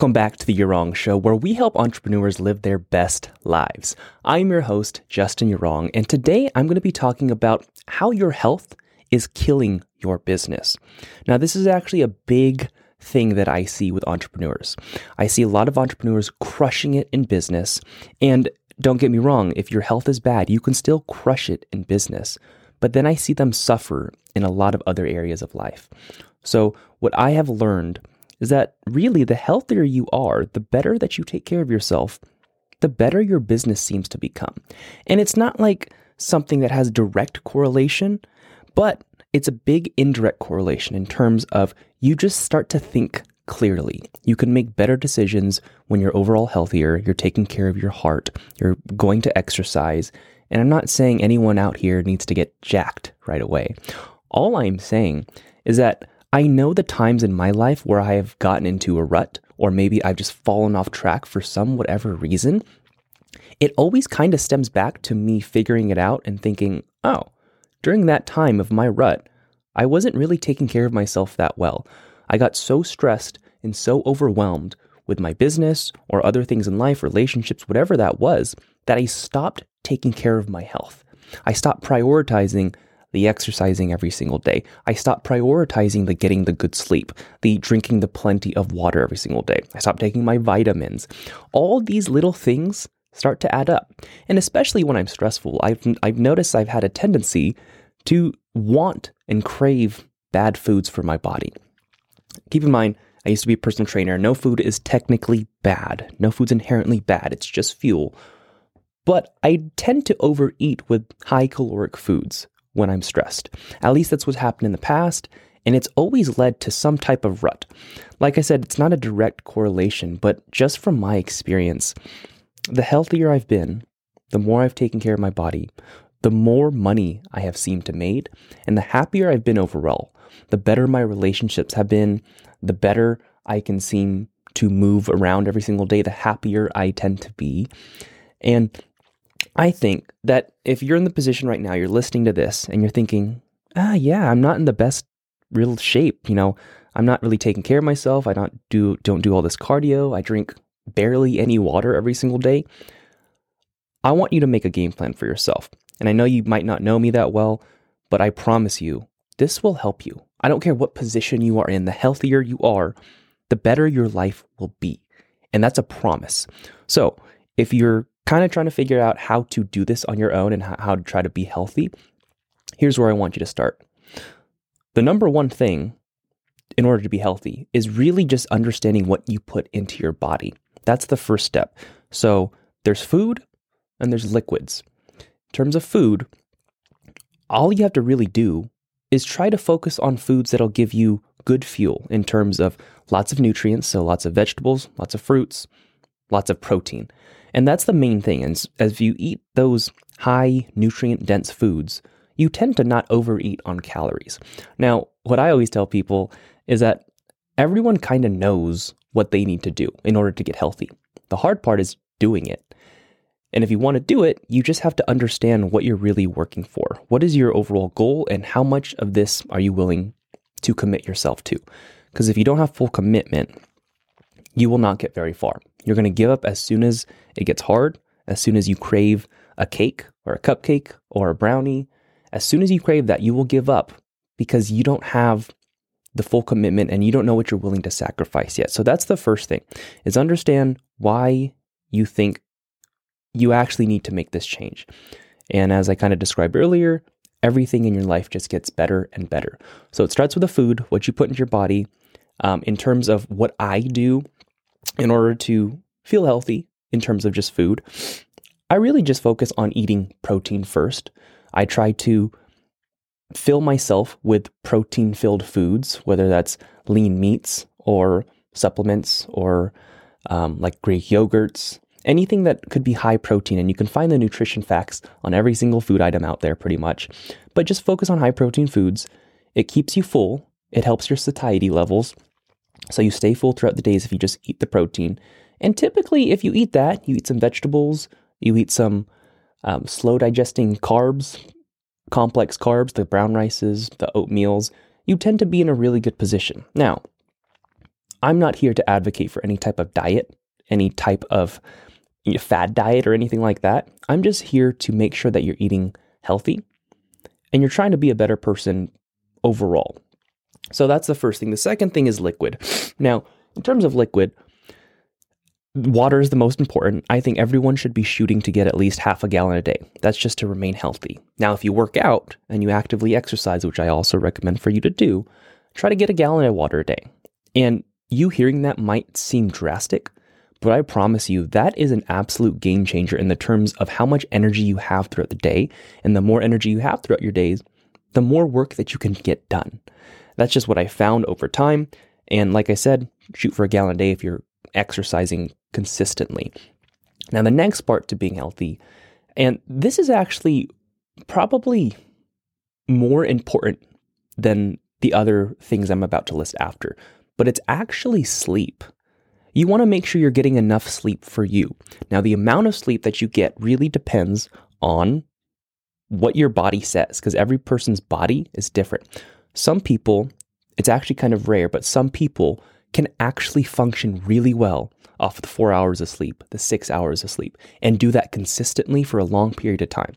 Welcome back to the Yurong Show, where we help entrepreneurs live their best lives. I'm your host, Justin Yurong and today I'm going to be talking about how your health is killing your business. Now, this is actually a big thing that I see with entrepreneurs. I see a lot of entrepreneurs crushing it in business. And don't get me wrong, if your health is bad, you can still crush it in business. But then I see them suffer in a lot of other areas of life. So, what I have learned is that really the healthier you are, the better that you take care of yourself, the better your business seems to become. And it's not like something that has direct correlation, but it's a big indirect correlation in terms of you just start to think clearly. You can make better decisions when you're overall healthier, you're taking care of your heart, you're going to exercise. And I'm not saying anyone out here needs to get jacked right away. All I'm saying is that I know the times in my life where I have gotten into a rut, or maybe I've just fallen off track for some whatever reason. It always kind of stems back to me figuring it out and thinking, oh, during that time of my rut, I wasn't really taking care of myself that well. I got so stressed and so overwhelmed with my business or other things in life, relationships, whatever that was, that I stopped taking care of my health. I stopped prioritizing the exercising every single day. I stopped prioritizing the getting the good sleep, the drinking the plenty of water every single day. I stopped taking my vitamins. All these little things start to add up. And especially when I'm stressful, I've, I've noticed I've had a tendency to want and crave bad foods for my body. Keep in mind, I used to be a personal trainer. No food is technically bad. No food's inherently bad. It's just fuel. But I tend to overeat with high caloric foods when I'm stressed. At least that's what's happened in the past, and it's always led to some type of rut. Like I said, it's not a direct correlation, but just from my experience, the healthier I've been, the more I've taken care of my body, the more money I have seemed to made, and the happier I've been overall. The better my relationships have been, the better I can seem to move around every single day, the happier I tend to be. And I think that if you're in the position right now, you're listening to this and you're thinking, ah, yeah, I'm not in the best real shape. You know, I'm not really taking care of myself. I don't do don't do all this cardio. I drink barely any water every single day. I want you to make a game plan for yourself. And I know you might not know me that well, but I promise you, this will help you. I don't care what position you are in, the healthier you are, the better your life will be. And that's a promise. So, if you're kind of trying to figure out how to do this on your own and how to try to be healthy, here's where I want you to start. The number one thing in order to be healthy is really just understanding what you put into your body. That's the first step. So there's food and there's liquids. In terms of food, all you have to really do is try to focus on foods that'll give you good fuel in terms of lots of nutrients, so lots of vegetables, lots of fruits, lots of protein. And that's the main thing. And as you eat those high nutrient dense foods, you tend to not overeat on calories. Now, what I always tell people is that everyone kind of knows what they need to do in order to get healthy. The hard part is doing it. And if you want to do it, you just have to understand what you're really working for. What is your overall goal, and how much of this are you willing to commit yourself to? Because if you don't have full commitment, you will not get very far. You're going to give up as soon as it gets hard, as soon as you crave a cake or a cupcake or a brownie. As soon as you crave that, you will give up because you don't have the full commitment and you don't know what you're willing to sacrifice yet. So that's the first thing is understand why you think you actually need to make this change. And as I kind of described earlier, everything in your life just gets better and better. So it starts with the food, what you put into your body. Um, in terms of what I do in order to feel healthy in terms of just food, I really just focus on eating protein first. I try to fill myself with protein filled foods, whether that's lean meats or supplements or um, like Greek yogurts, anything that could be high protein. And you can find the nutrition facts on every single food item out there pretty much. But just focus on high protein foods. It keeps you full, it helps your satiety levels, so you stay full throughout the days if you just eat the protein. And typically, if you eat that, you eat some vegetables, you eat some um, slow digesting carbs, complex carbs, the brown rices, the oatmeals, you tend to be in a really good position. Now, I'm not here to advocate for any type of diet, any type of fad diet or anything like that. I'm just here to make sure that you're eating healthy and you're trying to be a better person overall. So that's the first thing. The second thing is liquid. Now, in terms of liquid, water is the most important. I think everyone should be shooting to get at least half a gallon a day. That's just to remain healthy. Now, if you work out and you actively exercise, which I also recommend for you to do, try to get a gallon of water a day. And you hearing that might seem drastic, but I promise you that is an absolute game changer in the terms of how much energy you have throughout the day. And the more energy you have throughout your days, the more work that you can get done. That's just what I found over time. And like I said, shoot for a gallon a day if you're exercising consistently. Now, the next part to being healthy, and this is actually probably more important than the other things I'm about to list after, but it's actually sleep. You want to make sure you're getting enough sleep for you. Now, the amount of sleep that you get really depends on what your body says, because every person's body is different. Some people, it's actually kind of rare, but some people can actually function really well off of the four hours of sleep, the six hours of sleep, and do that consistently for a long period of time.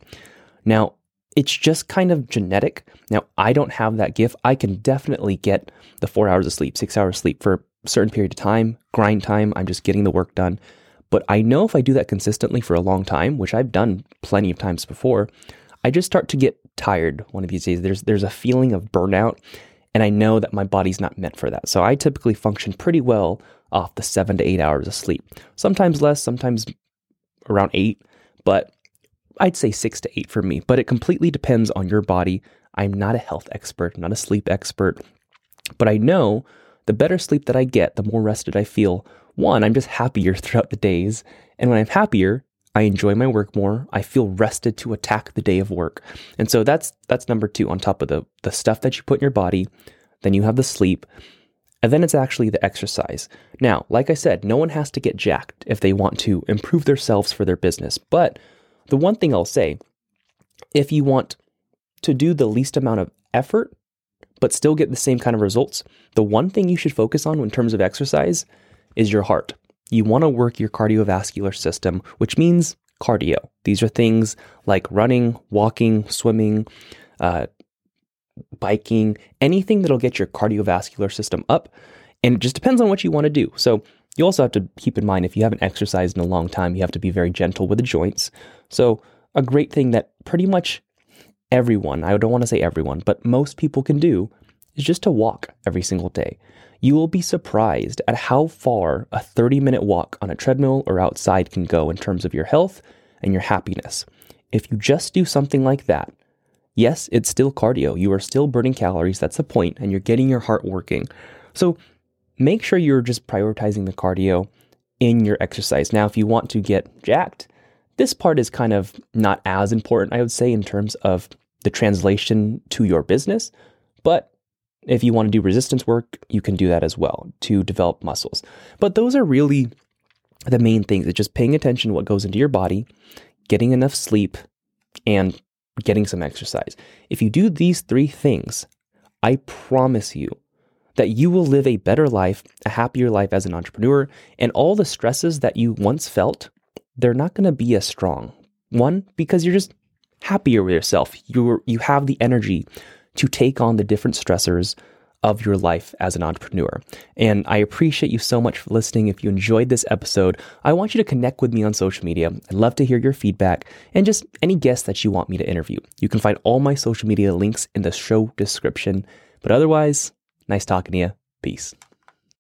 Now, it's just kind of genetic. Now, I don't have that gift. I can definitely get the four hours of sleep, six hours of sleep for a certain period of time, grind time. I'm just getting the work done. But I know if I do that consistently for a long time, which I've done plenty of times before, I just start to get tired one of these days. There's there's a feeling of burnout and I know that my body's not meant for that. So I typically function pretty well off the 7 to 8 hours of sleep. Sometimes less, sometimes around 8, but I'd say 6 to 8 for me, but it completely depends on your body. I'm not a health expert, not a sleep expert, but I know the better sleep that I get, the more rested I feel. One, I'm just happier throughout the days, and when I'm happier, I enjoy my work more. I feel rested to attack the day of work. And so that's that's number 2 on top of the the stuff that you put in your body, then you have the sleep, and then it's actually the exercise. Now, like I said, no one has to get jacked if they want to improve themselves for their business. But the one thing I'll say, if you want to do the least amount of effort but still get the same kind of results, the one thing you should focus on in terms of exercise is your heart you want to work your cardiovascular system, which means cardio. These are things like running, walking, swimming, uh, biking, anything that'll get your cardiovascular system up. And it just depends on what you want to do. So you also have to keep in mind if you haven't exercised in a long time, you have to be very gentle with the joints. So, a great thing that pretty much everyone, I don't want to say everyone, but most people can do is just to walk every single day you will be surprised at how far a 30 minute walk on a treadmill or outside can go in terms of your health and your happiness. If you just do something like that, yes, it's still cardio. You are still burning calories. That's the point, and you're getting your heart working. So make sure you're just prioritizing the cardio in your exercise. Now, if you want to get jacked, this part is kind of not as important, I would say, in terms of the translation to your business, but if you want to do resistance work, you can do that as well to develop muscles. But those are really the main things. It's just paying attention to what goes into your body, getting enough sleep, and getting some exercise. If you do these three things, I promise you that you will live a better life, a happier life as an entrepreneur, and all the stresses that you once felt, they're not going to be as strong. One, because you're just happier with yourself. You you have the energy to take on the different stressors of your life as an entrepreneur. And I appreciate you so much for listening. If you enjoyed this episode, I want you to connect with me on social media. I'd love to hear your feedback and just any guests that you want me to interview. You can find all my social media links in the show description. But otherwise, nice talking to you. Peace.